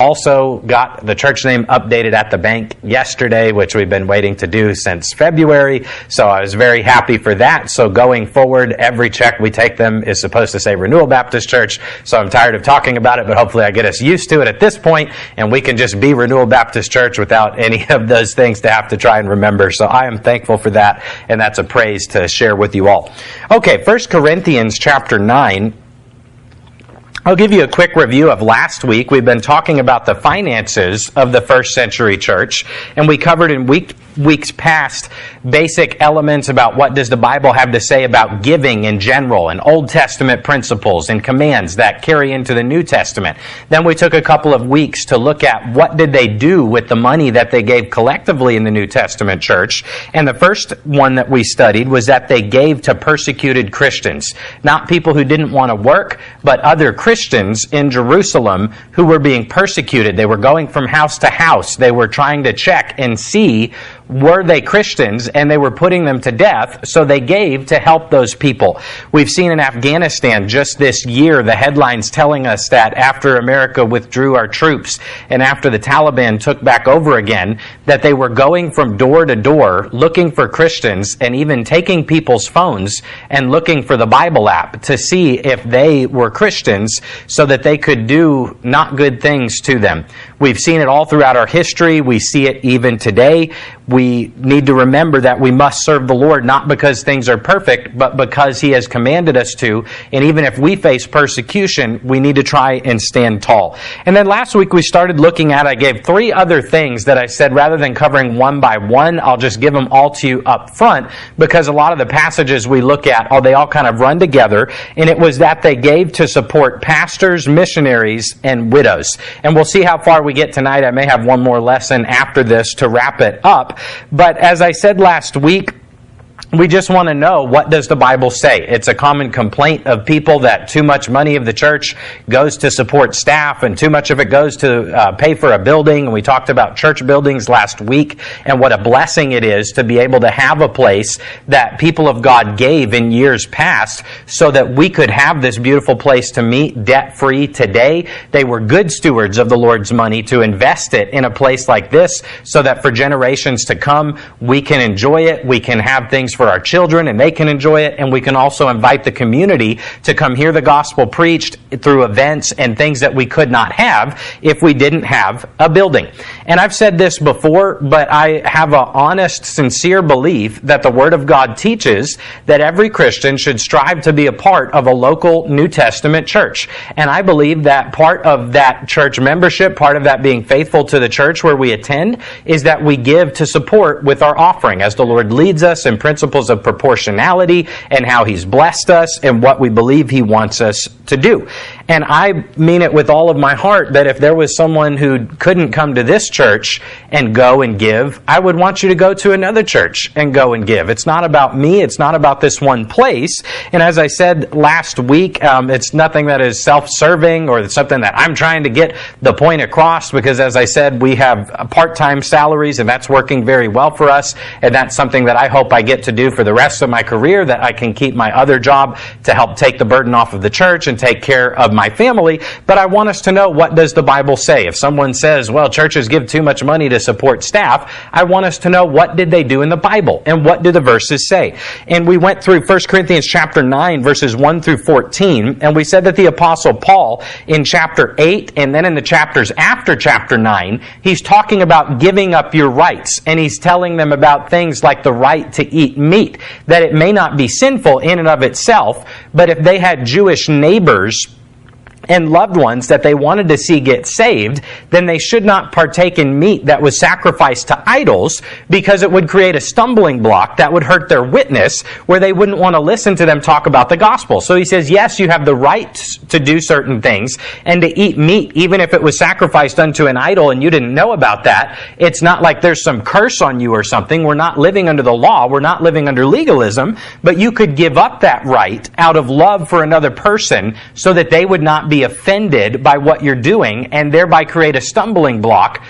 Also, got the church name updated at the bank yesterday, which we've been waiting to do since February. So I was very happy for that. So going forward, every check we take them is supposed to say Renewal Baptist Church. So I'm tired of talking about it, but hopefully I get us used to it at this point and we can just be Renewal Baptist Church without any of those things to have to try and remember. So I am thankful for that and that's a praise to share with you all. Okay, First Corinthians chapter 9. I'll give you a quick review of last week. We've been talking about the finances of the first century church, and we covered in week weeks past basic elements about what does the Bible have to say about giving in general and Old Testament principles and commands that carry into the New Testament. Then we took a couple of weeks to look at what did they do with the money that they gave collectively in the New Testament church. And the first one that we studied was that they gave to persecuted Christians, not people who didn't want to work, but other Christians in Jerusalem who were being persecuted. They were going from house to house. They were trying to check and see were they Christians and they were putting them to death, so they gave to help those people. We've seen in Afghanistan just this year the headlines telling us that after America withdrew our troops and after the Taliban took back over again, that they were going from door to door looking for Christians and even taking people's phones and looking for the Bible app to see if they were Christians so that they could do not good things to them. We've seen it all throughout our history. We see it even today we need to remember that we must serve the Lord not because things are perfect, but because He has commanded us to. And even if we face persecution, we need to try and stand tall. And then last week we started looking at, I gave three other things that I said rather than covering one by one, I'll just give them all to you up front because a lot of the passages we look at, oh, they all kind of run together. And it was that they gave to support pastors, missionaries, and widows. And we'll see how far we get tonight. I may have one more lesson after this to wrap it up. But as I said last week, we just want to know what does the bible say? It's a common complaint of people that too much money of the church goes to support staff and too much of it goes to uh, pay for a building. And we talked about church buildings last week and what a blessing it is to be able to have a place that people of god gave in years past so that we could have this beautiful place to meet debt free today. They were good stewards of the lord's money to invest it in a place like this so that for generations to come we can enjoy it. We can have things for our children and they can enjoy it. And we can also invite the community to come hear the gospel preached through events and things that we could not have if we didn't have a building. And I've said this before, but I have an honest, sincere belief that the Word of God teaches that every Christian should strive to be a part of a local New Testament church. And I believe that part of that church membership, part of that being faithful to the church where we attend, is that we give to support with our offering as the Lord leads us in principle principles of proportionality and how He's blessed us and what we believe He wants us to do. And I mean it with all of my heart that if there was someone who couldn't come to this church and go and give, I would want you to go to another church and go and give. It's not about me. It's not about this one place. And as I said last week, um, it's nothing that is self-serving or something that I'm trying to get the point across because as I said, we have part-time salaries and that's working very well for us. And that's something that I hope I get to do for the rest of my career that I can keep my other job to help take the burden off of the church and take care of my family, but I want us to know what does the Bible say. If someone says, well, churches give too much money to support staff, I want us to know what did they do in the Bible and what do the verses say. And we went through 1 Corinthians chapter 9 verses 1 through 14 and we said that the apostle Paul in chapter 8 and then in the chapters after chapter 9, he's talking about giving up your rights and he's telling them about things like the right to eat meat, that it may not be sinful in and of itself, but if they had Jewish neighbors and loved ones that they wanted to see get saved, then they should not partake in meat that was sacrificed to idols because it would create a stumbling block that would hurt their witness where they wouldn't want to listen to them talk about the gospel. So he says, yes, you have the right to do certain things and to eat meat even if it was sacrificed unto an idol and you didn't know about that. It's not like there's some curse on you or something. We're not living under the law. We're not living under legalism, but you could give up that right out of love for another person so that they would not be offended by what you're doing and thereby create a stumbling block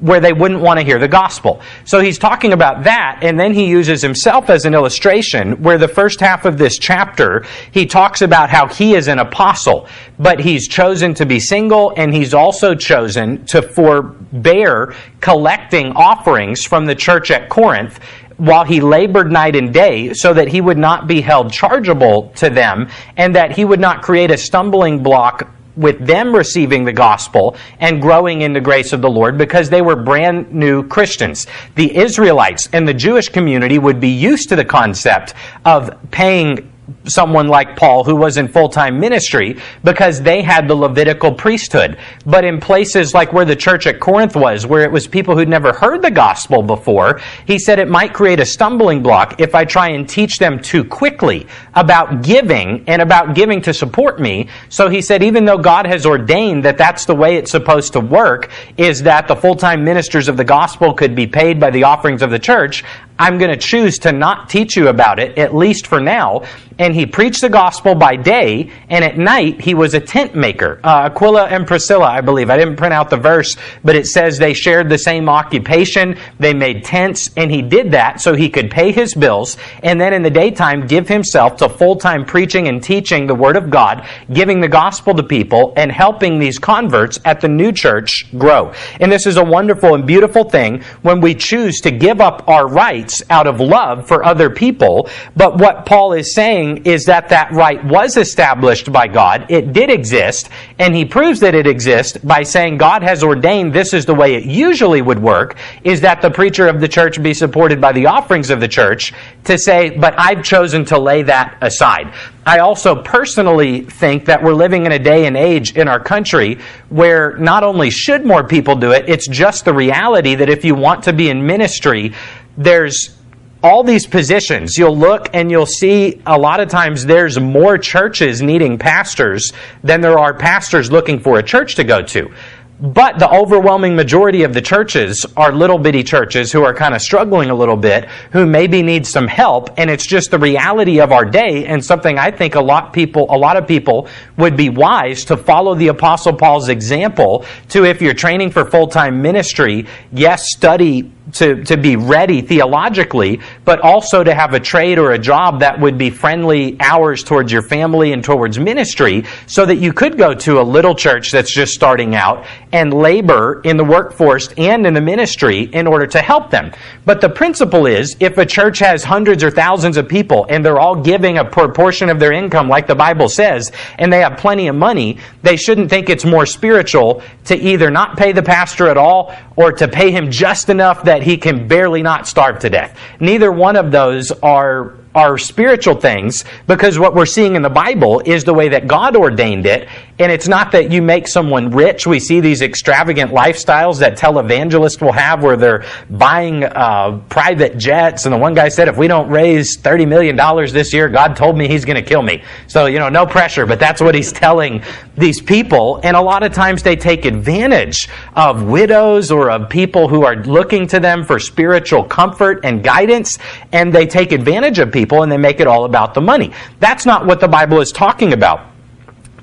where they wouldn't want to hear the gospel. So he's talking about that, and then he uses himself as an illustration where the first half of this chapter, he talks about how he is an apostle, but he's chosen to be single, and he's also chosen to forbear collecting offerings from the church at Corinth while he labored night and day so that he would not be held chargeable to them and that he would not create a stumbling block with them receiving the gospel and growing in the grace of the Lord because they were brand new Christians. The Israelites and the Jewish community would be used to the concept of paying someone like Paul who was in full time ministry because they had the Levitical priesthood. But in places like where the church at Corinth was, where it was people who'd never heard the gospel before, he said it might create a stumbling block if I try and teach them too quickly about giving and about giving to support me. So he said, even though God has ordained that that's the way it's supposed to work, is that the full time ministers of the gospel could be paid by the offerings of the church, I'm going to choose to not teach you about it, at least for now. And he preached the gospel by day, and at night he was a tent maker. Uh, Aquila and Priscilla, I believe. I didn't print out the verse, but it says they shared the same occupation. They made tents, and he did that so he could pay his bills, and then in the daytime give himself to full time preaching and teaching the Word of God, giving the gospel to people, and helping these converts at the new church grow. And this is a wonderful and beautiful thing when we choose to give up our rights out of love for other people. But what Paul is saying is that that right was established by God. It did exist, and he proves that it exists by saying God has ordained this is the way it usually would work, is that the preacher of the church be supported by the offerings of the church to say, but I've chosen to lay that aside. I also personally think that we're living in a day and age in our country where not only should more people do it, it's just the reality that if you want to be in ministry, there's all these positions. You'll look and you'll see a lot of times there's more churches needing pastors than there are pastors looking for a church to go to. But the overwhelming majority of the churches are little bitty churches who are kind of struggling a little bit, who maybe need some help, and it's just the reality of our day and something I think a lot people a lot of people would be wise to follow the apostle Paul's example to if you're training for full-time ministry, yes, study to, to be ready theologically, but also to have a trade or a job that would be friendly hours towards your family and towards ministry so that you could go to a little church that's just starting out and labor in the workforce and in the ministry in order to help them. But the principle is if a church has hundreds or thousands of people and they're all giving a proportion of their income, like the Bible says, and they have plenty of money, they shouldn't think it's more spiritual to either not pay the pastor at all or to pay him just enough that he can barely not starve to death. Neither one of those are are spiritual things because what we're seeing in the Bible is the way that God ordained it and it's not that you make someone rich. We see these extravagant lifestyles that televangelists will have where they're buying uh, private jets. And the one guy said, if we don't raise $30 million this year, God told me he's going to kill me. So, you know, no pressure, but that's what he's telling these people. And a lot of times they take advantage of widows or of people who are looking to them for spiritual comfort and guidance. And they take advantage of people and they make it all about the money. That's not what the Bible is talking about.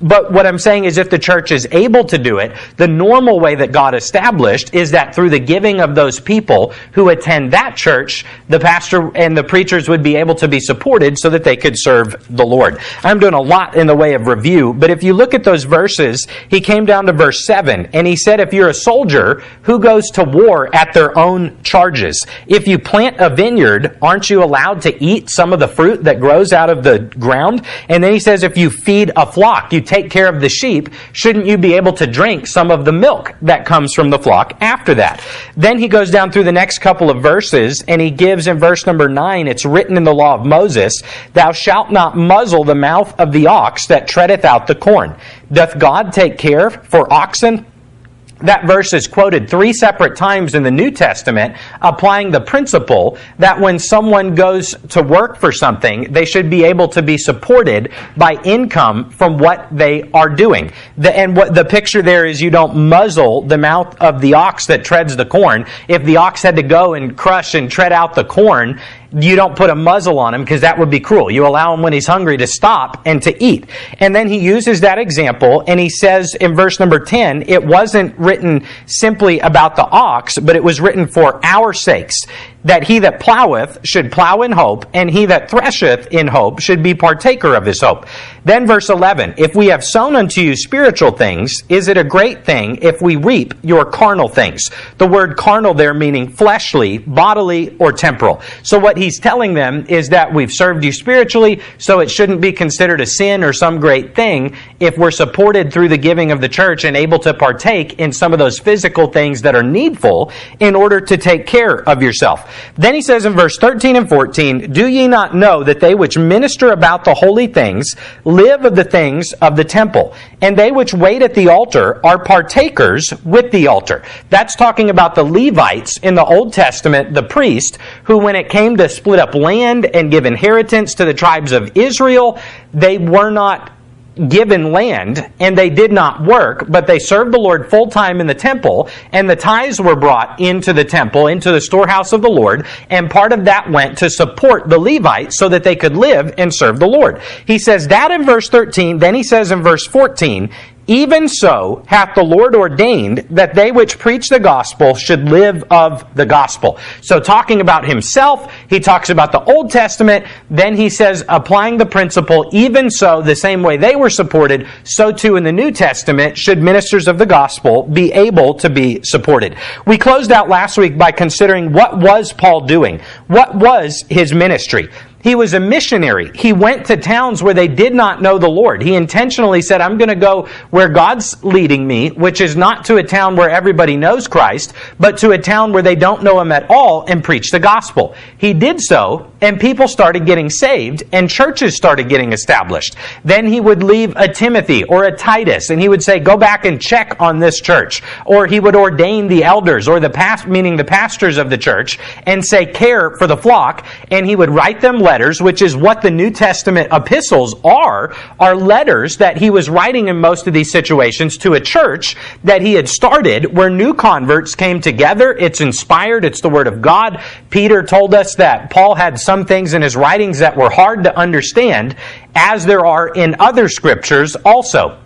But what I'm saying is if the church is able to do it, the normal way that God established is that through the giving of those people who attend that church, the pastor and the preachers would be able to be supported so that they could serve the Lord. I'm doing a lot in the way of review, but if you look at those verses, he came down to verse 7 and he said, if you're a soldier who goes to war at their own charges, if you plant a vineyard, aren't you allowed to eat some of the fruit that grows out of the ground? And then he says, if you feed a flock, you take care of the sheep, shouldn't you be able to drink some of the milk that comes from the flock after that? Then he goes down through the next couple of verses and he gives in verse number 9, it's written in the law of Moses, Thou shalt not muzzle the mouth of the ox that treadeth out the corn. Doth God take care for oxen? That verse is quoted three separate times in the New Testament, applying the principle that when someone goes to work for something, they should be able to be supported by income from what they are doing. The, and what the picture there is you don't muzzle the mouth of the ox that treads the corn. If the ox had to go and crush and tread out the corn, you don't put a muzzle on him because that would be cruel. You allow him when he's hungry to stop and to eat. And then he uses that example and he says in verse number 10, it wasn't written simply about the ox, but it was written for our sakes that he that ploweth should plow in hope, and he that thresheth in hope should be partaker of his hope. Then verse 11, if we have sown unto you spiritual things, is it a great thing if we reap your carnal things? The word carnal there meaning fleshly, bodily, or temporal. So what he's telling them is that we've served you spiritually, so it shouldn't be considered a sin or some great thing if we're supported through the giving of the church and able to partake in some of those physical things that are needful in order to take care of yourself. Then he says in verse 13 and 14, Do ye not know that they which minister about the holy things live of the things of the temple, and they which wait at the altar are partakers with the altar? That's talking about the Levites in the Old Testament, the priest, who when it came to split up land and give inheritance to the tribes of Israel, they were not given land and they did not work, but they served the Lord full time in the temple, and the tithes were brought into the temple, into the storehouse of the Lord, and part of that went to support the Levites so that they could live and serve the Lord. He says that in verse 13, then he says in verse 14, even so hath the Lord ordained that they which preach the gospel should live of the gospel. So, talking about himself, he talks about the Old Testament, then he says, applying the principle, even so, the same way they were supported, so too in the New Testament should ministers of the gospel be able to be supported. We closed out last week by considering what was Paul doing? What was his ministry? He was a missionary. He went to towns where they did not know the Lord. He intentionally said, I'm going to go where God's leading me, which is not to a town where everybody knows Christ, but to a town where they don't know Him at all and preach the gospel. He did so, and people started getting saved, and churches started getting established. Then he would leave a Timothy or a Titus, and he would say, Go back and check on this church. Or he would ordain the elders, or the past, meaning the pastors of the church, and say, Care for the flock, and he would write them letters letters, which is what the New Testament epistles are, are letters that he was writing in most of these situations to a church that he had started where new converts came together. It's inspired, it's the Word of God. Peter told us that Paul had some things in his writings that were hard to understand, as there are in other scriptures also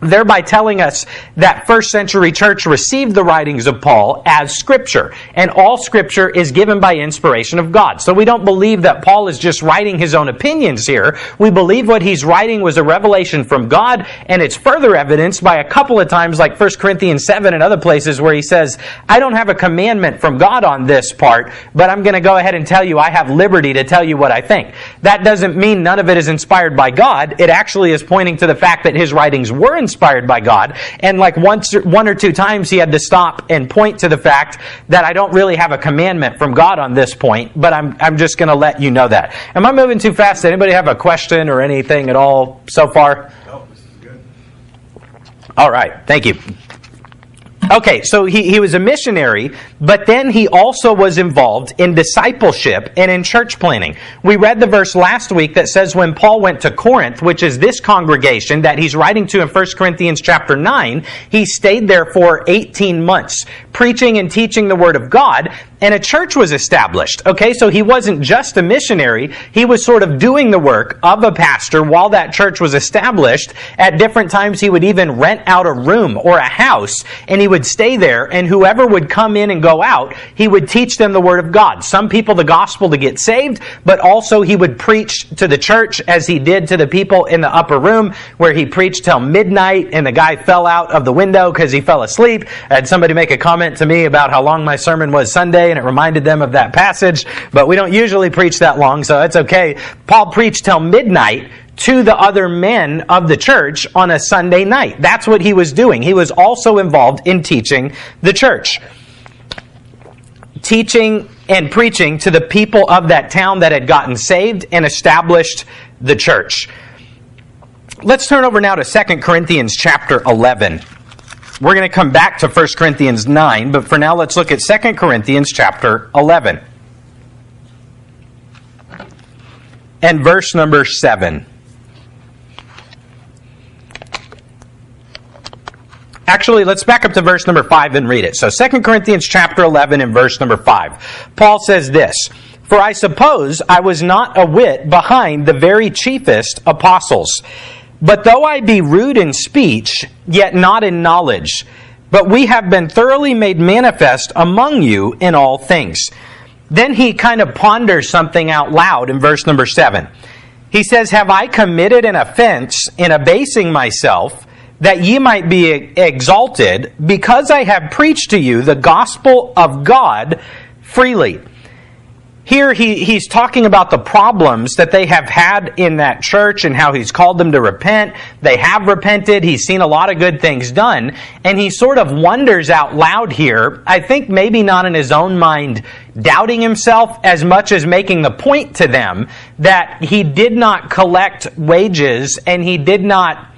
thereby telling us that first century church received the writings of Paul as scripture. And all scripture is given by inspiration of God. So we don't believe that Paul is just writing his own opinions here. We believe what he's writing was a revelation from God, and it's further evidenced by a couple of times, like 1 Corinthians 7 and other places, where he says, I don't have a commandment from God on this part, but I'm going to go ahead and tell you I have liberty to tell you what I think. That doesn't mean none of it is inspired by God. It actually is pointing to the fact that his writings were inspired by God. And like once, one or two times, he had to stop and point to the fact that I don't really have a commandment from God on this point, but I'm, I'm just going to let you know that. Am I moving too fast? Anybody have a question or anything at all so far? No, this is good. All right. Thank you. Okay, so he, he was a missionary, but then he also was involved in discipleship and in church planting. We read the verse last week that says when Paul went to Corinth, which is this congregation that he's writing to in 1 Corinthians chapter 9, he stayed there for 18 months, preaching and teaching the Word of God, and a church was established. Okay, so he wasn't just a missionary, he was sort of doing the work of a pastor while that church was established. At different times, he would even rent out a room or a house, and he would stay there, and whoever would come in and go out, he would teach them the Word of God. Some people the gospel to get saved, but also he would preach to the church as he did to the people in the upper room, where he preached till midnight, and the guy fell out of the window because he fell asleep. I had somebody make a comment to me about how long my sermon was Sunday and it reminded them of that passage, but we don't usually preach that long, so it's okay. Paul preached till midnight to the other men of the church on a Sunday night. That's what he was doing. He was also involved in teaching the church. Teaching and preaching to the people of that town that had gotten saved and established the church. Let's turn over now to 2 Corinthians chapter 11. We're going to come back to 1 Corinthians 9, but for now let's look at 2 Corinthians chapter 11. And verse number 7. Actually, let's back up to verse number 5 and read it. So 2 Corinthians chapter 11 and verse number 5. Paul says this, For I suppose I was not a whit behind the very chiefest apostles. But though I be rude in speech, yet not in knowledge, but we have been thoroughly made manifest among you in all things. Then he kind of ponders something out loud in verse number 7. He says, Have I committed an offense in abasing myself that ye might be exalted because I have preached to you the gospel of God freely? Here he, he's talking about the problems that they have had in that church and how he's called them to repent. They have repented. He's seen a lot of good things done. And he sort of wonders out loud here, I think maybe not in his own mind doubting himself as much as making the point to them that he did not collect wages and he did not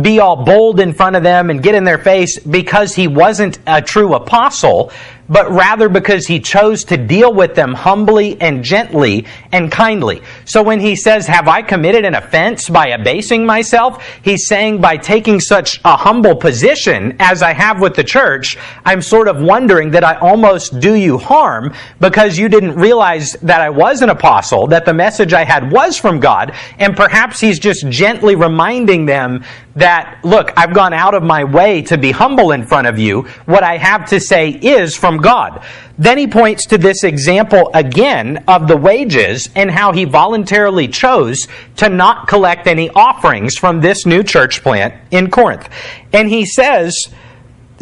be all bold in front of them and get in their face because he wasn't a true apostle, but rather because he chose to deal with them humbly and gently and kindly. So when he says, Have I committed an offense by abasing myself? He's saying by taking such a humble position as I have with the church, I'm sort of wondering that I almost do you harm because you didn't realize that I was an apostle, that the message I had was from God, and perhaps he's just gently reminding them that, look, I've gone out of my way to be humble in front of you. What I have to say is from God. Then he points to this example again of the wages and how he voluntarily chose to not collect any offerings from this new church plant in Corinth. And he says,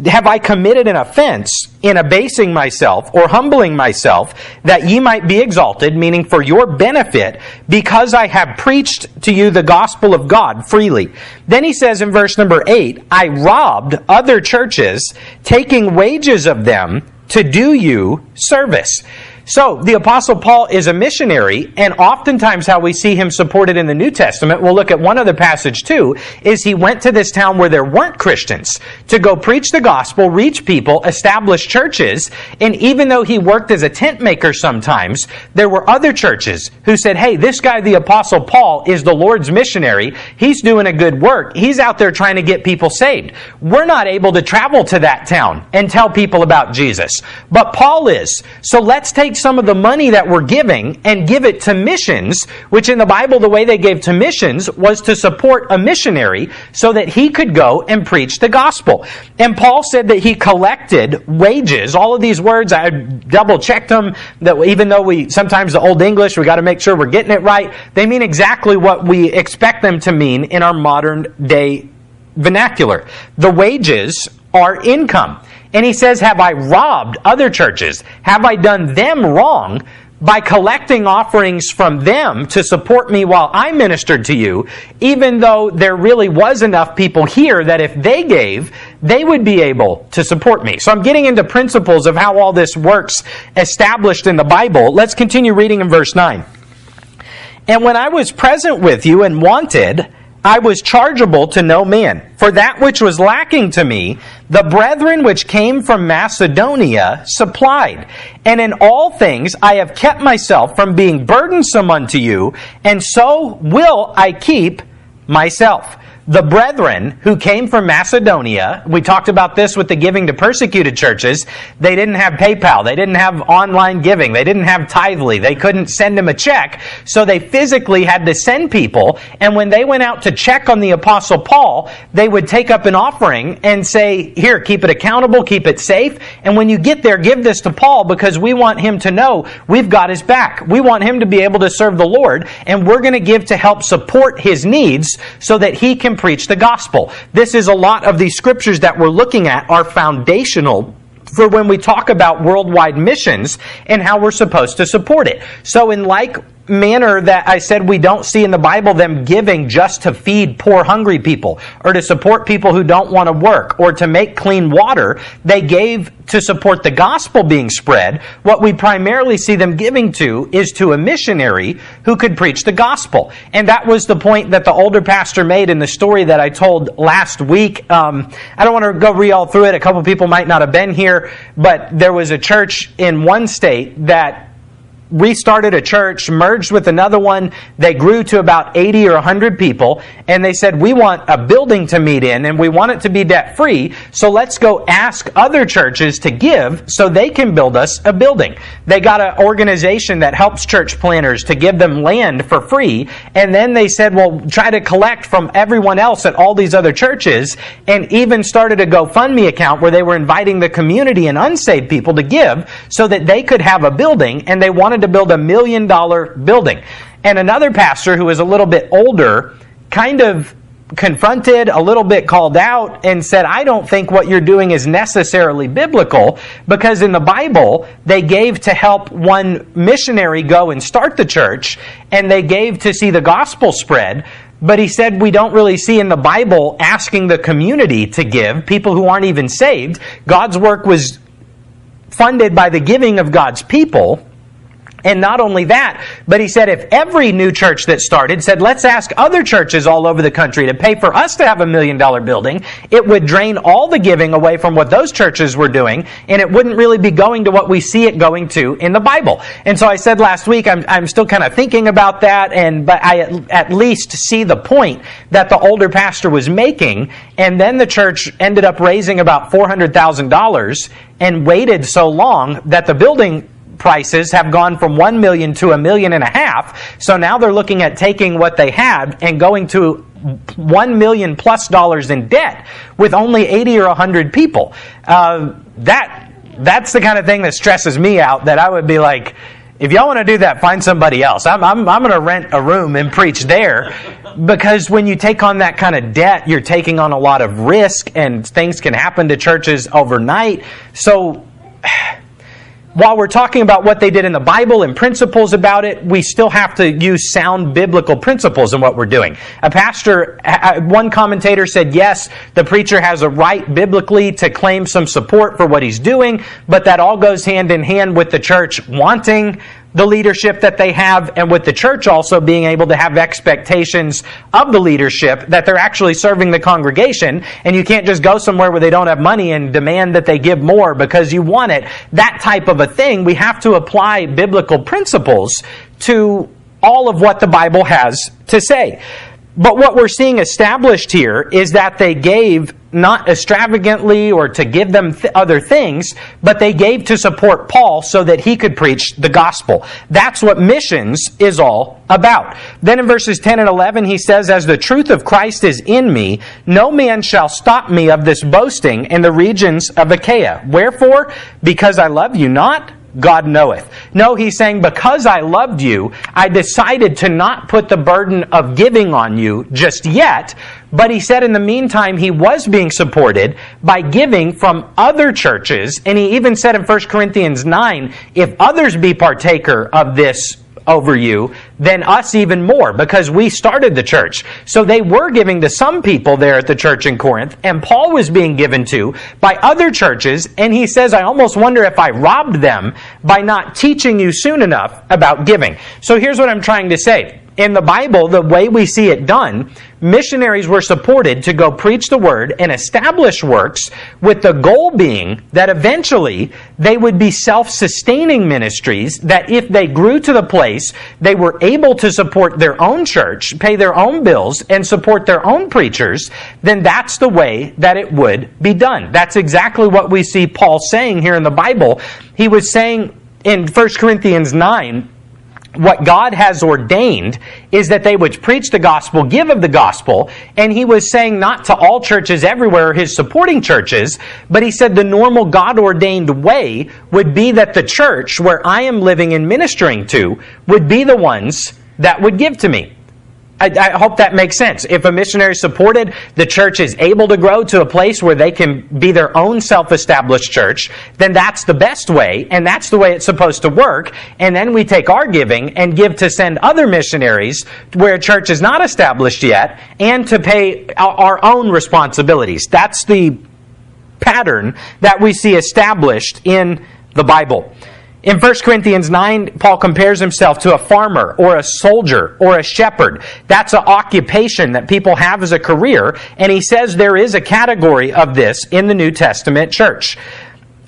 have I committed an offense in abasing myself or humbling myself that ye might be exalted, meaning for your benefit, because I have preached to you the gospel of God freely? Then he says in verse number 8, I robbed other churches, taking wages of them to do you service. So, the Apostle Paul is a missionary, and oftentimes how we see him supported in the New Testament, we'll look at one other passage too, is he went to this town where there weren't Christians to go preach the gospel, reach people, establish churches, and even though he worked as a tent maker sometimes, there were other churches who said, hey, this guy, the Apostle Paul, is the Lord's missionary. He's doing a good work. He's out there trying to get people saved. We're not able to travel to that town and tell people about Jesus, but Paul is. So let's take take some of the money that we're giving and give it to missions, which in the Bible, the way they gave to missions was to support a missionary so that he could go and preach the gospel. And Paul said that he collected wages. All of these words, I double checked them, that even though we, sometimes the Old English, we got to make sure we're getting it right, they mean exactly what we expect them to mean in our modern day vernacular. The wages are income. And he says, Have I robbed other churches? Have I done them wrong by collecting offerings from them to support me while I ministered to you, even though there really was enough people here that if they gave, they would be able to support me. So I'm getting into principles of how all this works established in the Bible. Let's continue reading in verse 9. And when I was present with you and wanted, I was chargeable to no man. For that which was lacking to me, the brethren which came from Macedonia supplied. And in all things I have kept myself from being burdensome unto you, and so will I keep myself the brethren who came from Macedonia, we talked about this with the giving to persecuted churches, they didn't have PayPal, they didn't have online giving, they didn't have Tithely, they couldn't send them a check, so they physically had to send people, and when they went out to check on the Apostle Paul, they would take up an offering and say, here, keep it accountable, keep it safe, and when you get there, give this to Paul because we want him to know we've got his back. We want him to be able to serve the Lord, and we're going to give to help support his needs so that he can preach the gospel. This is a lot of these scriptures that we're looking at are foundational for when we talk about worldwide missions and how we're supposed to support it. So, in like manner that I said we don't see in the Bible them giving just to feed poor, hungry people, or to support people who don't want to work, or to make clean water. They gave to support the gospel being spread. What we primarily see them giving to is to a missionary who could preach the gospel. And that was the point that the older pastor made in the story that I told last week. Um, I don't want to go read all through it. A couple people might not have been here, but there was a church in one state that restarted a church, merged with another one. They grew to about 80 or 100 people, and they said, We want a building to meet in, and we want it to be debt free, so let's go ask other churches to give so they can build us a building. They got an organization that helps church planters to give them land for free, and then they said, Well, try to collect from everyone else at all these other churches, and even started a GoFundMe account where they were inviting the community and unsaved people to give so that they could have a building, and they wanted to build a million dollar building. And another pastor who was a little bit older kind of confronted, a little bit called out, and said, I don't think what you're doing is necessarily biblical because in the Bible, they gave to help one missionary go and start the church, and they gave to see the gospel spread. But he said we don't really see in the Bible asking the community to give, people who aren't even saved. God's work was funded by the giving of God's people. And not only that, but he said if every new church that started said, let's ask other churches all over the country to pay for us to have a million dollar building, it would drain all the giving away from what those churches were doing, and it wouldn't really be going to what we see it going to in the Bible. And so I said last week, I'm, I'm still kind of thinking about that, and but I at, at least see the point that the older pastor was making, and then the church ended up raising about $400,000 and waited so long that the building prices have gone from 1 million to a million and a half. So now they're looking at taking what they had and going to 1 million plus dollars in debt with only 80 or 100 people. Uh, that that's the kind of thing that stresses me out that I would be like if y'all want to do that, find somebody else. I'm, I'm, I'm going to rent a room and preach there because when you take on that kind of debt, you're taking on a lot of risk and things can happen to churches overnight. So while we're talking about what they did in the Bible and principles about it, we still have to use sound biblical principles in what we're doing. A pastor, one commentator said, yes, the preacher has a right biblically to claim some support for what he's doing, but that all goes hand in hand with the church wanting the leadership that they have, and with the church also being able to have expectations of the leadership that they're actually serving the congregation, and you can't just go somewhere where they don't have money and demand that they give more because you want it. That type of a thing, we have to apply biblical principles to all of what the Bible has to say. But what we're seeing established here is that they gave not extravagantly or to give them th- other things, but they gave to support Paul so that he could preach the gospel. That's what missions is all about. Then in verses 10 and 11, he says, As the truth of Christ is in me, no man shall stop me of this boasting in the regions of Achaia. Wherefore? Because I love you not? God knoweth. No, he's saying, because I loved you, I decided to not put the burden of giving on you just yet. But he said in the meantime, he was being supported by giving from other churches. And he even said in 1 Corinthians 9, if others be partaker of this over you than us even more because we started the church. So they were giving to some people there at the church in Corinth, and Paul was being given to by other churches. And he says, I almost wonder if I robbed them by not teaching you soon enough about giving. So here's what I'm trying to say in the Bible, the way we see it done, missionaries were supported to go preach the word and establish works with the goal being that eventually they would be self sustaining ministries, that if they grew to the place they were able to support their own church, pay their own bills, and support their own preachers, then that's the way that it would be done. That's exactly what we see Paul saying here in the Bible. He was saying in 1 Corinthians 9, what God has ordained is that they would preach the gospel, give of the gospel, and he was saying not to all churches everywhere, his supporting churches, but he said the normal God ordained way would be that the church where I am living and ministering to would be the ones that would give to me. I, I, hope that makes sense. If a missionary is supported, the church is able to grow to a place where they can be their own self established church, then that's the best way, and that's the way it's supposed to work. And then we take our giving and give to send other missionaries where a church is not established yet, and to pay our own responsibilities. That's the pattern that we see established in the Bible. In 1 Corinthians 9, Paul compares himself to a farmer or a soldier or a shepherd. That's an occupation that people have as a career, and he says there is a category of this in the New Testament church.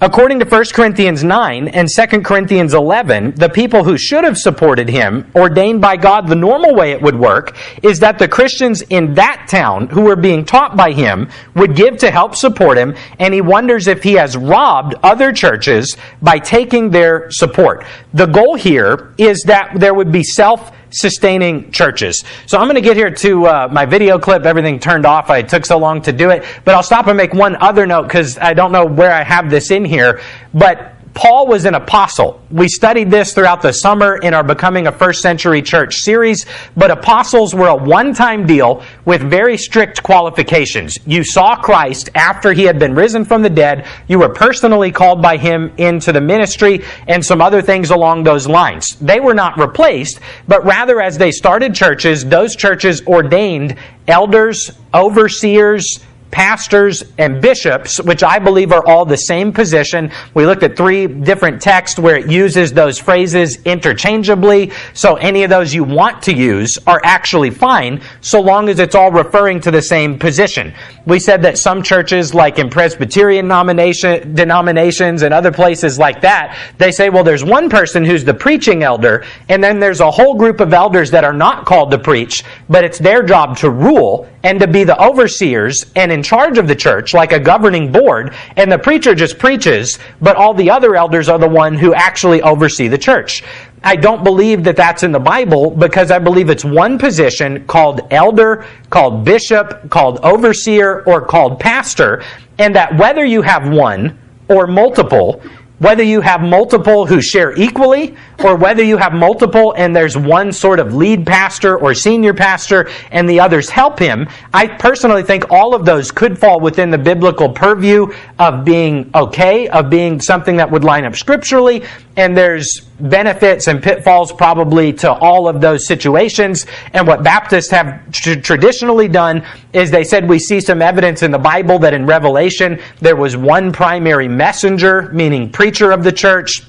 According to 1 Corinthians 9 and 2 Corinthians 11, the people who should have supported him, ordained by God the normal way it would work, is that the Christians in that town who were being taught by him would give to help support him, and he wonders if he has robbed other churches by taking their support. The goal here is that there would be self sustaining churches. So I'm going to get here to uh, my video clip. Everything turned off. I took so long to do it. But I'll stop and make one other note because I don't know where I have this in here. But Paul was an apostle. We studied this throughout the summer in our Becoming a First Century Church series, but apostles were a one time deal with very strict qualifications. You saw Christ after he had been risen from the dead, you were personally called by him into the ministry, and some other things along those lines. They were not replaced, but rather as they started churches, those churches ordained elders, overseers, pastors and bishops, which I believe are all the same position. We looked at three different texts where it uses those phrases interchangeably. So any of those you want to use are actually fine, so long as it's all referring to the same position. We said that some churches, like in Presbyterian denominations and other places like that, they say, well, there's one person who's the preaching elder, and then there's a whole group of elders that are not called to preach, but it's their job to rule and to be the overseers and in charge of the church, like a governing board, and the preacher just preaches, but all the other elders are the one who actually oversee the church. I don't believe that that's in the Bible because I believe it's one position called elder, called bishop, called overseer, or called pastor, and that whether you have one or multiple, whether you have multiple who share equally, or whether you have multiple and there's one sort of lead pastor or senior pastor and the others help him, I personally think all of those could fall within the biblical purview of being okay, of being something that would line up scripturally, and there's benefits and pitfalls probably to all of those situations. And what Baptists have tr- traditionally done is they said we see some evidence in the Bible that in Revelation there was one primary messenger, meaning preacher of the church.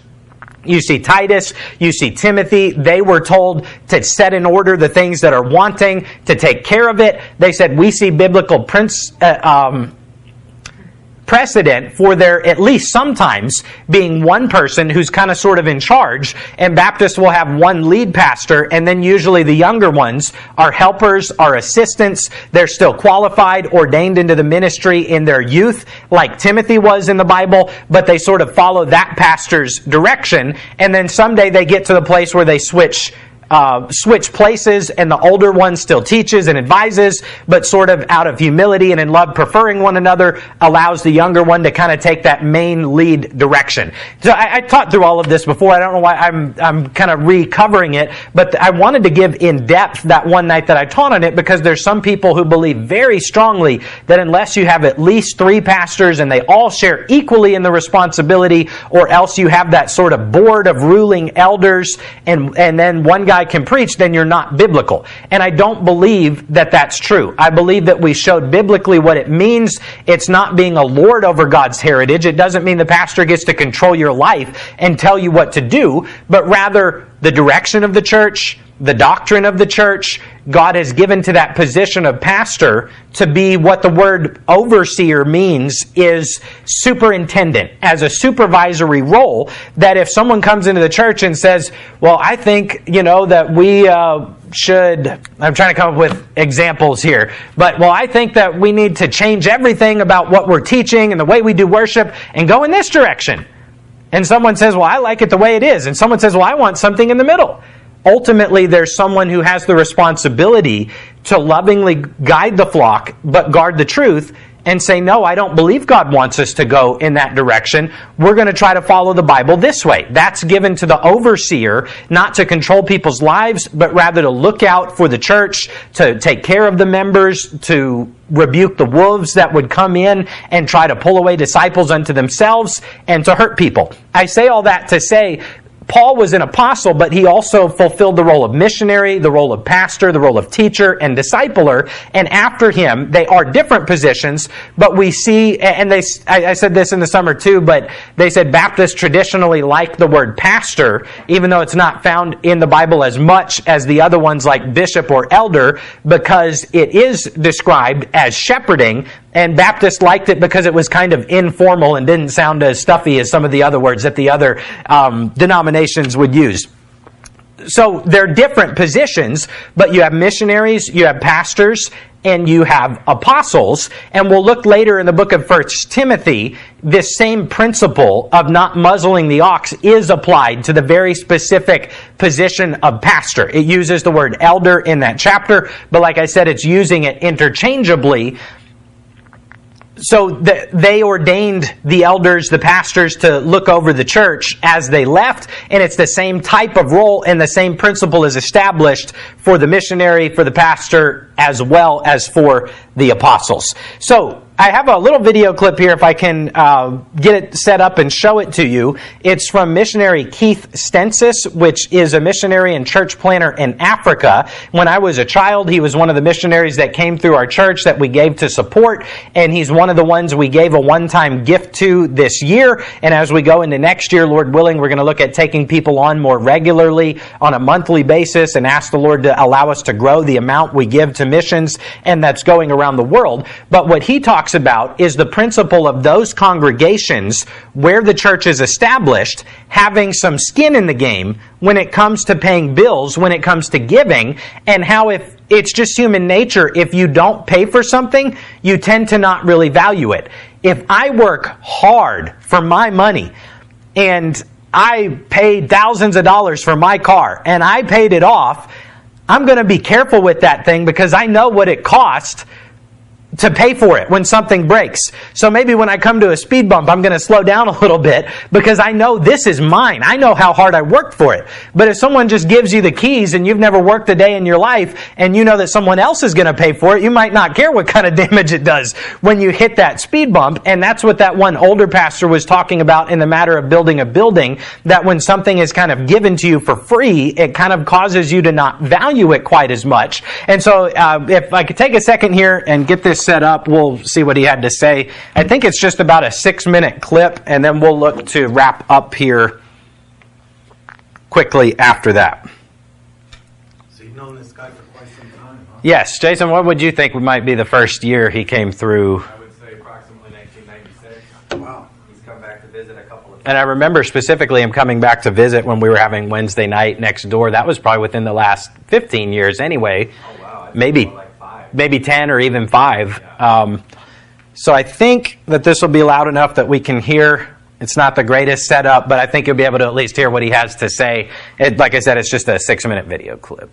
You see Titus, you see Timothy. They were told to set in order the things that are wanting, to take care of it. They said we see biblical prince, uh, um, precedent for there at least sometimes being one person who's kind of sort of in charge, and Baptists will have one lead pastor, and then usually the younger ones are helpers, are assistants. They're still qualified, ordained into the ministry in their youth, like Timothy was in the Bible, but they sort of follow that pastor's direction, and then someday they get to the place where they switch uh, switch places, and the older one still teaches and advises, but sort of out of humility and in love, preferring one another, allows the younger one to kind of take that main lead direction. So I, I taught through all of this before. I don't know why I'm I'm kind of recovering it, but I wanted to give in depth that one night that I taught on it because there's some people who believe very strongly that unless you have at least three pastors and they all share equally in the responsibility, or else you have that sort of board of ruling elders, and and then one guy guy can preach, then you're not biblical. And I don't believe that that's true. I believe that we showed biblically what it means. It's not being a lord over God's heritage. It doesn't mean the pastor gets to control your life and tell you what to do, but rather the direction of the church, the doctrine of the church, God has given to that position of pastor to be what the word overseer means is superintendent, as a supervisory role. That if someone comes into the church and says, Well, I think, you know, that we uh, should, I'm trying to come up with examples here, but well, I think that we need to change everything about what we're teaching and the way we do worship and go in this direction. And someone says, Well, I like it the way it is. And someone says, Well, I want something in the middle ultimately there's someone who has the responsibility to lovingly guide the flock but guard the truth and say, no, I don't believe God wants us to go in that direction. We're going to try to follow the Bible this way. That's given to the overseer, not to control people's lives, but rather to look out for the church, to take care of the members, to rebuke the wolves that would come in and try to pull away disciples unto themselves, and to hurt people. I say all that to say Paul was an apostle, but he also fulfilled the role of missionary, the role of pastor, the role of teacher and discipler. And after him, they are different positions, but we see, and they, I said this in the summer too, but they said Baptists traditionally like the word pastor, even though it's not found in the Bible as much as the other ones like bishop or elder, because it is described as shepherding And Baptists liked it because it was kind of informal and didn't sound as stuffy as some of the other words that the other um, denominations would use so they're different positions, but you have missionaries, you have pastors, and you have apostles. And we'll look later in the book of First Timothy, this same principle of not muzzling the ox is applied to the very specific position of pastor. It uses the word elder in that chapter, but like I said, it's using it interchangeably so the, they ordained the elders, the pastors, to look over the church as they left, and it's the same type of role and the same principle is established for the missionary, for the pastor, as well as for the apostles. So I have a little video clip here if I can uh, get it set up and show it to you. It's from missionary Keith Stensis, which is a missionary and church planter in Africa. When I was a child, he was one of the missionaries that came through our church that we gave to support, and he's one of the ones we gave a one time gift to this year. And as we go into next year, Lord willing, we're going to look at taking people on more regularly on a monthly basis and ask the Lord to allow us to grow the amount we give to missions, and that's going around the world. But what he talks about is the principle of those congregations where the church is established having some skin in the game when it comes to paying bills, when it comes to giving, and how if it's just human nature, if you don't pay for something, you tend to not really value it. If I work hard for my money and I paid thousands of dollars for my car and I paid it off, I'm going to be careful with that thing because I know what it cost to pay for it when something breaks. So maybe when I come to a speed bump, I'm going to slow down a little bit because I know this is mine. I know how hard I worked for it. But if someone just gives you the keys and you've never worked a day in your life and you know that someone else is going to pay for it, you might not care what kind of damage it does when you hit that speed bump. And that's what that one older pastor was talking about in the matter of building a building, that when something is kind of given to you for free, it kind of causes you to not value it quite as much. And so uh, if I could take a second here and get this set up. We'll see what he had to say. I think it's just about a six minute clip, and then we'll look to wrap up here quickly after that. So you've known this guy for quite some time, huh? Yes, Jason, what would you think might be the first year he came through? I would say approximately 1996. Wow. He's come back to visit a couple of times. And I remember specifically him coming back to visit when we were having Wednesday night next door. That was probably within the last 15 years anyway. Oh, wow. I think Maybe. Maybe 10 or even 5. Um, so I think that this will be loud enough that we can hear. It's not the greatest setup, but I think you'll be able to at least hear what he has to say. It, like I said, it's just a six minute video clip.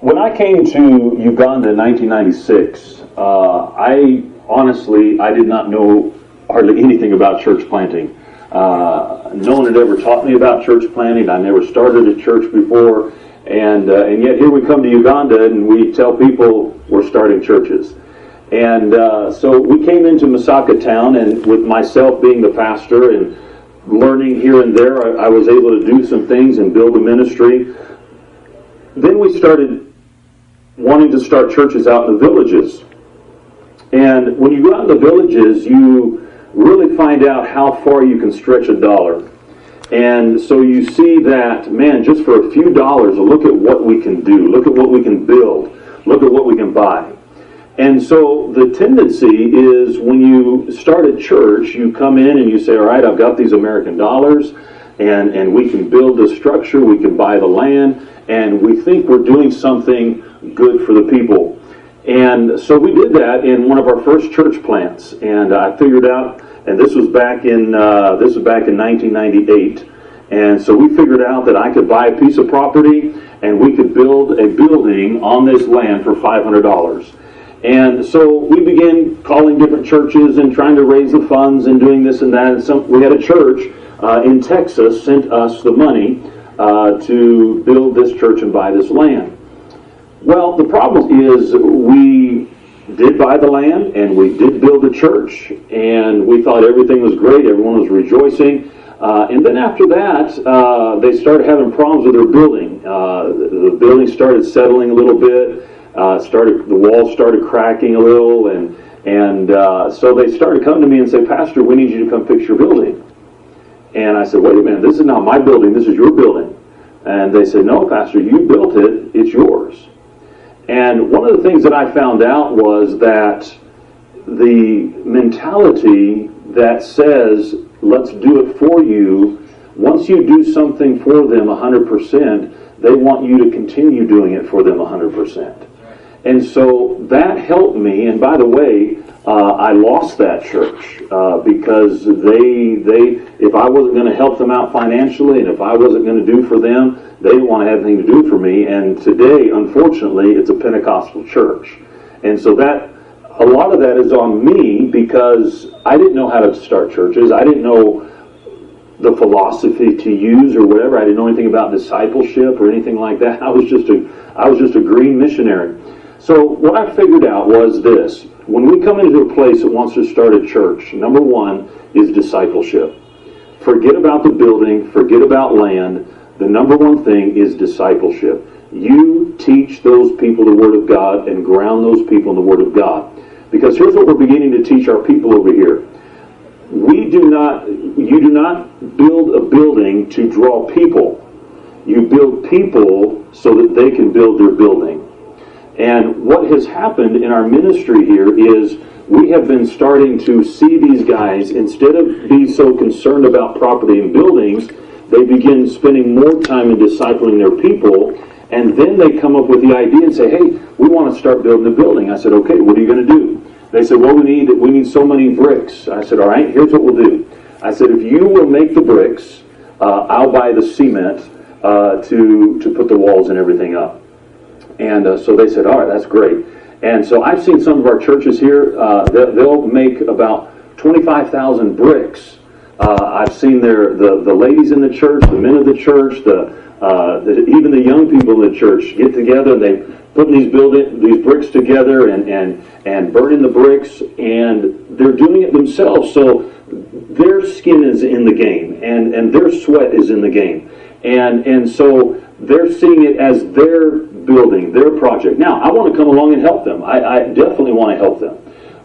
When I came to Uganda in 1996, uh, I honestly I did not know hardly anything about church planting. Uh, no one had ever taught me about church planting. I never started a church before, and uh, and yet here we come to Uganda and we tell people we're starting churches. And uh, so we came into Masaka town, and with myself being the pastor and learning here and there, I, I was able to do some things and build a ministry. Then we started wanting to start churches out in the villages. And when you go out in the villages, you really find out how far you can stretch a dollar. And so you see that, man, just for a few dollars, look at what we can do, look at what we can build, look at what we can buy. And so the tendency is when you start a church, you come in and you say, all right, I've got these American dollars, and, and we can build the structure, we can buy the land, and we think we're doing something good for the people. And so we did that in one of our first church plants, and I figured out, and this was back in uh, this was back in 1998, and so we figured out that I could buy a piece of property and we could build a building on this land for $500. And so we began calling different churches and trying to raise the funds and doing this and that. And some, we had a church uh, in Texas sent us the money uh, to build this church and buy this land. Well, the problem is we did buy the land and we did build a church and we thought everything was great. Everyone was rejoicing. Uh, and then after that, uh, they started having problems with their building. Uh, the, the building started settling a little bit. Uh, started the walls started cracking a little, and and uh, so they started coming to me and say, Pastor, we need you to come fix your building. And I said, Wait a minute, this is not my building. This is your building. And they said, No, Pastor, you built it, it's yours. And one of the things that I found out was that the mentality that says, let's do it for you, once you do something for them 100%, they want you to continue doing it for them 100%. And so that helped me. And by the way, uh, I lost that church uh, because they they if I wasn't going to help them out financially and if I wasn't going to do for them, they didn't want to have anything to do for me. And today, unfortunately, it's a Pentecostal church, and so that a lot of that is on me because I didn't know how to start churches. I didn't know the philosophy to use or whatever. I didn't know anything about discipleship or anything like that. I was just a I was just a green missionary. So what I figured out was this. When we come into a place that wants to start a church, number one is discipleship. Forget about the building, forget about land. The number one thing is discipleship. You teach those people the Word of God and ground those people in the Word of God. Because here's what we're beginning to teach our people over here. We do not, you do not build a building to draw people. You build people so that they can build their building. And what has happened in our ministry here is we have been starting to see these guys, instead of being so concerned about property and buildings, they begin spending more time in discipling their people. And then they come up with the idea and say, hey, we want to start building a building. I said, okay, what are you going to do? They said, well, we need, we need so many bricks. I said, all right, here's what we'll do. I said, if you will make the bricks, uh, I'll buy the cement uh, to, to put the walls and everything up. And uh, so they said, all right, that's great. And so I've seen some of our churches here, uh, they'll make about 25,000 bricks. Uh, I've seen their, the, the ladies in the church, the men of the church, the, uh, the, even the young people in the church get together and they put these building these bricks together and, and, and burning the bricks and they're doing it themselves. So their skin is in the game and, and their sweat is in the game. And, and so they're seeing it as their building, their project. Now, I want to come along and help them. I, I definitely want to help them.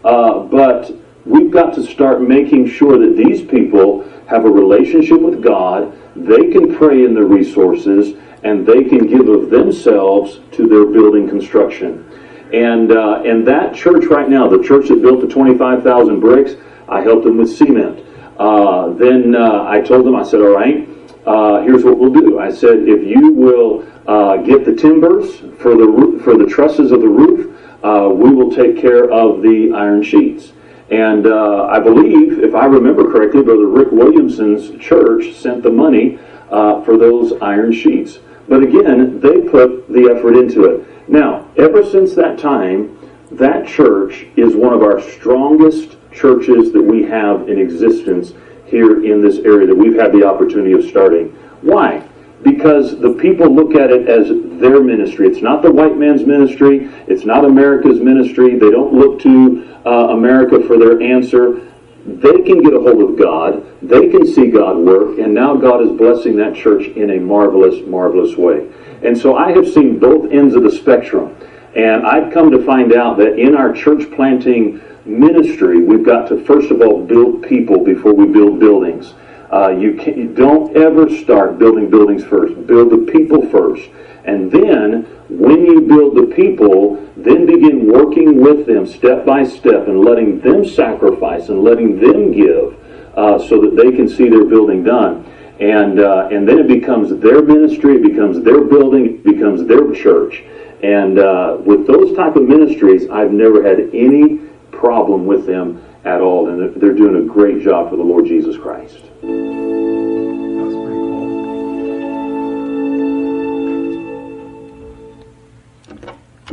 Uh, but we've got to start making sure that these people have a relationship with God, they can pray in their resources, and they can give of themselves to their building construction. And, uh, and that church right now, the church that built the 25,000 bricks, I helped them with cement. Uh, then uh, I told them, I said, all right, uh, here's what we'll do. I said, if you will uh, get the timbers for the for the trusses of the roof. Uh, we will take care of the iron sheets. And uh, I believe, if I remember correctly, Brother Rick Williamson's church sent the money uh, for those iron sheets. But again, they put the effort into it. Now, ever since that time, that church is one of our strongest churches that we have in existence here in this area that we've had the opportunity of starting. Why? because the people look at it as their ministry. It's not the white man's ministry. It's not America's ministry. They don't look to uh, America for their answer. They can get a hold of God. They can see God work. And now God is blessing that church in a marvelous, marvelous way. And so I have seen both ends of the spectrum. And I've come to find out that in our church planting ministry, we've got to first of all build people before we build buildings. Uh, you, can, you don't ever start building buildings first. Build the people first. And then, when you build the people, then begin working with them step by step and letting them sacrifice and letting them give uh, so that they can see their building done. And, uh, and then it becomes their ministry, it becomes their building, it becomes their church. And uh, with those type of ministries, I've never had any problem with them at all. And they're doing a great job for the Lord Jesus Christ.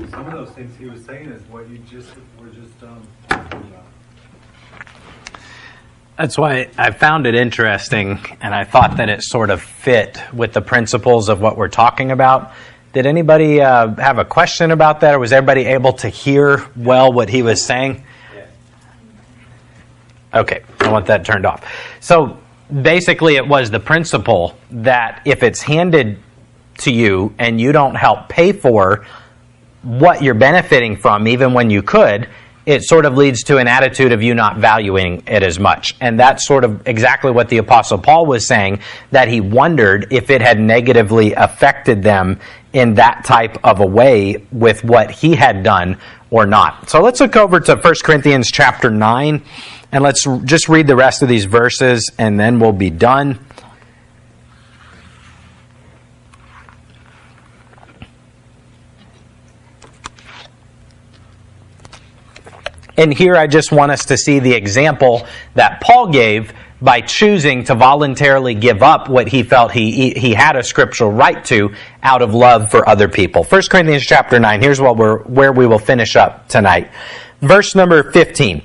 Some of those things he was saying is what you just were just um, talking about. That's why I found it interesting, and I thought that it sort of fit with the principles of what we're talking about. Did anybody uh, have a question about that, or was everybody able to hear well what he was saying? Okay, I want that turned off. So basically, it was the principle that if it's handed to you and you don't help pay for what you're benefiting from, even when you could, it sort of leads to an attitude of you not valuing it as much. And that's sort of exactly what the Apostle Paul was saying, that he wondered if it had negatively affected them in that type of a way with what he had done or not. So let's look over to 1 Corinthians chapter 9 and let's just read the rest of these verses and then we'll be done. And here I just want us to see the example that Paul gave by choosing to voluntarily give up what he felt he, he had a scriptural right to out of love for other people. 1 Corinthians chapter 9, here's what we're, where we will finish up tonight. Verse number 15.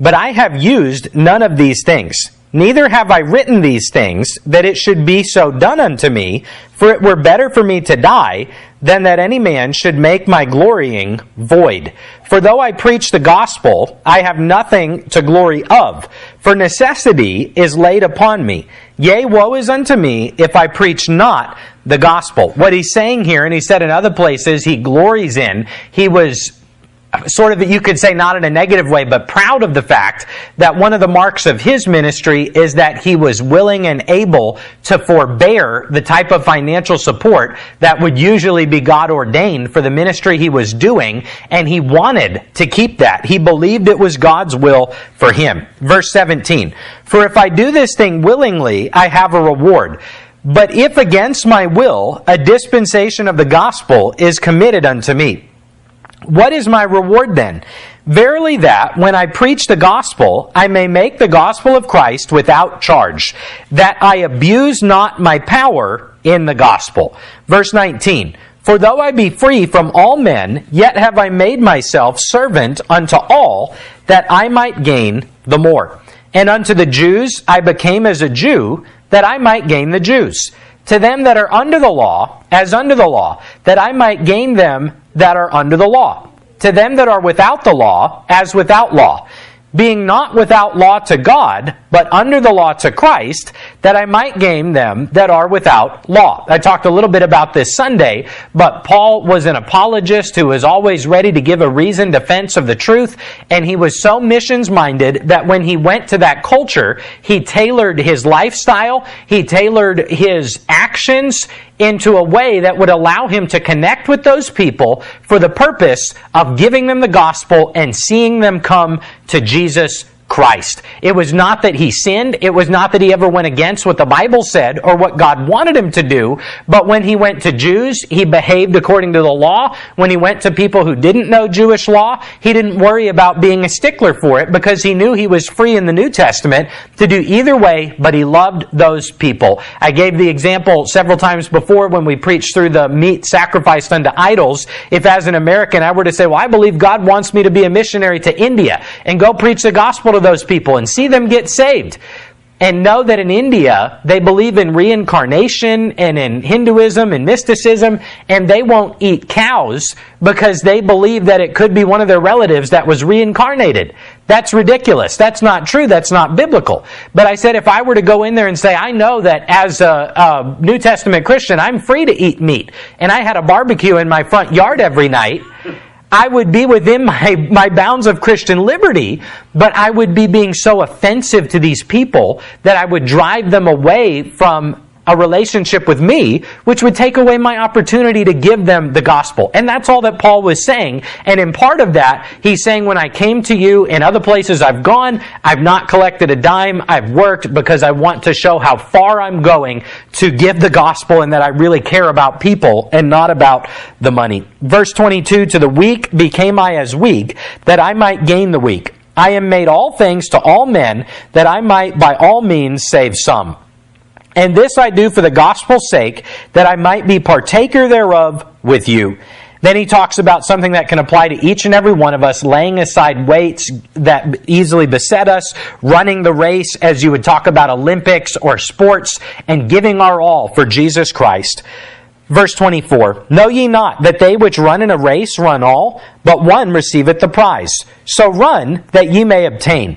But I have used none of these things Neither have I written these things that it should be so done unto me, for it were better for me to die than that any man should make my glorying void. For though I preach the gospel, I have nothing to glory of, for necessity is laid upon me. Yea, woe is unto me if I preach not the gospel. What he's saying here, and he said in other places, he glories in, he was sort of, you could say not in a negative way, but proud of the fact that one of the marks of his ministry is that he was willing and able to forbear the type of financial support that would usually be God ordained for the ministry he was doing, and he wanted to keep that. He believed it was God's will for him. Verse 17, For if I do this thing willingly, I have a reward. But if against my will, a dispensation of the gospel is committed unto me. What is my reward then? Verily that, when I preach the gospel, I may make the gospel of Christ without charge, that I abuse not my power in the gospel. Verse 19. For though I be free from all men, yet have I made myself servant unto all, that I might gain the more. And unto the Jews I became as a Jew, that I might gain the Jews. To them that are under the law, as under the law, that I might gain them that are under the law. To them that are without the law, as without law, being not without law to God, but under the law to Christ, that I might gain them that are without law. I talked a little bit about this Sunday, but Paul was an apologist who was always ready to give a reasoned defense of the truth, and he was so missions minded that when he went to that culture, he tailored his lifestyle, he tailored his actions into a way that would allow him to connect with those people for the purpose of giving them the gospel and seeing them come to Jesus Christ. It was not that he sinned. It was not that he ever went against what the Bible said or what God wanted him to do. But when he went to Jews, he behaved according to the law. When he went to people who didn't know Jewish law, he didn't worry about being a stickler for it because he knew he was free in the New Testament to do either way, but he loved those people. I gave the example several times before when we preached through the meat sacrificed unto idols. If as an American I were to say, well, I believe God wants me to be a missionary to India and go preach the gospel to those people and see them get saved. And know that in India, they believe in reincarnation and in Hinduism and mysticism, and they won't eat cows because they believe that it could be one of their relatives that was reincarnated. That's ridiculous. That's not true. That's not biblical. But I said if I were to go in there and say, I know that as a, a New Testament Christian, I'm free to eat meat, and I had a barbecue in my front yard every night, I would be within my, my bounds of Christian liberty, but I would be being so offensive to these people that I would drive them away from a relationship with me, which would take away my opportunity to give them the gospel. And that's all that Paul was saying. And in part of that, he's saying, when I came to you in other places I've gone, I've not collected a dime, I've worked because I want to show how far I'm going to give the gospel and that I really care about people and not about the money. Verse 22, to the weak became I as weak, that I might gain the weak. I am made all things to all men, that I might by all means save some. And this I do for the gospel's sake, that I might be partaker thereof with you. Then he talks about something that can apply to each and every one of us, laying aside weights that easily beset us, running the race as you would talk about Olympics or sports, and giving our all for Jesus Christ. Verse 24 Know ye not that they which run in a race run all, but one receiveth the prize. So run that ye may obtain.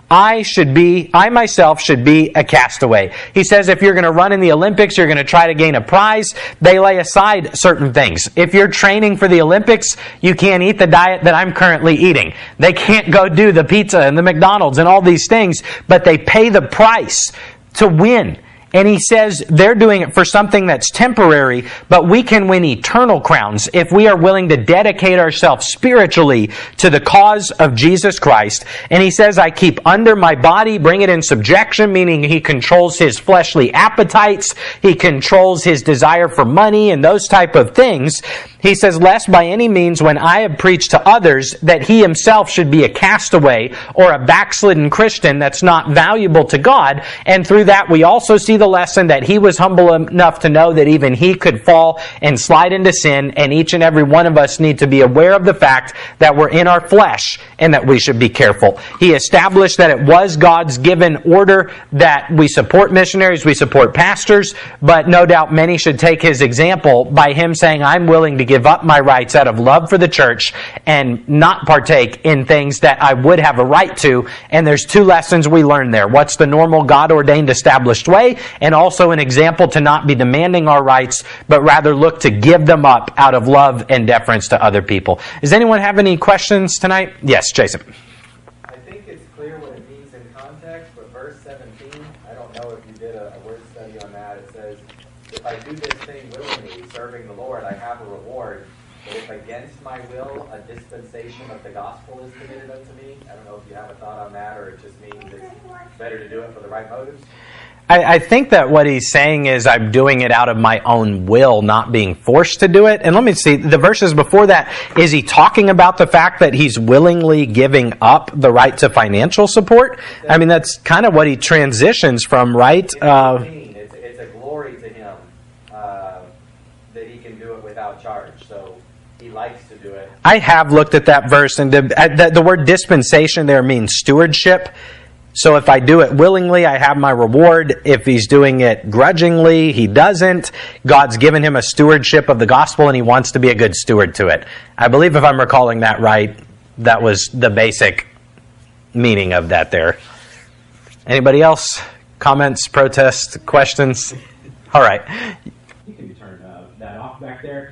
I should be, I myself should be a castaway. He says if you're going to run in the Olympics, you're going to try to gain a prize, they lay aside certain things. If you're training for the Olympics, you can't eat the diet that I'm currently eating. They can't go do the pizza and the McDonald's and all these things, but they pay the price to win. And he says they're doing it for something that's temporary, but we can win eternal crowns if we are willing to dedicate ourselves spiritually to the cause of Jesus Christ. And he says, I keep under my body, bring it in subjection, meaning he controls his fleshly appetites, he controls his desire for money and those type of things. He says, lest by any means when I have preached to others that he himself should be a castaway or a backslidden Christian that's not valuable to God. And through that we also see the lesson that he was humble enough to know that even he could fall and slide into sin, and each and every one of us need to be aware of the fact that we're in our flesh and that we should be careful. He established that it was God's given order that we support missionaries, we support pastors, but no doubt many should take his example by him saying, I'm willing to give up my rights out of love for the church and not partake in things that I would have a right to. And there's two lessons we learn there. What's the normal God ordained established way? And also an example to not be demanding our rights, but rather look to give them up out of love and deference to other people. Does anyone have any questions tonight? Yes, Jason. I think it's clear what it means in context, but verse 17, I don't know if you did a, a word study on that. It says, If I do this thing willingly, serving the Lord, I have a reward. But if against my will, a dispensation of the gospel is committed unto me. I don't know if you have a thought on that, or it just means it's better to do it for the right motives. I, I, think that what he's saying is I'm doing it out of my own will, not being forced to do it. And let me see, the verses before that, is he talking about the fact that he's willingly giving up the right to financial support? I mean, that's kind of what he transitions from, right? Uh, it's, it's, a glory to him uh, that he can do it without charge. So he likes to do it. I have looked at that verse, and the, the word dispensation there means stewardship. So if I do it willingly, I have my reward. If he's doing it grudgingly, he doesn't. God's given him a stewardship of the gospel and he wants to be a good steward to it. I believe if I'm recalling that right, that was the basic meaning of that there. Anybody else? Comments, protests, questions? All right. You can turn uh, that off back there.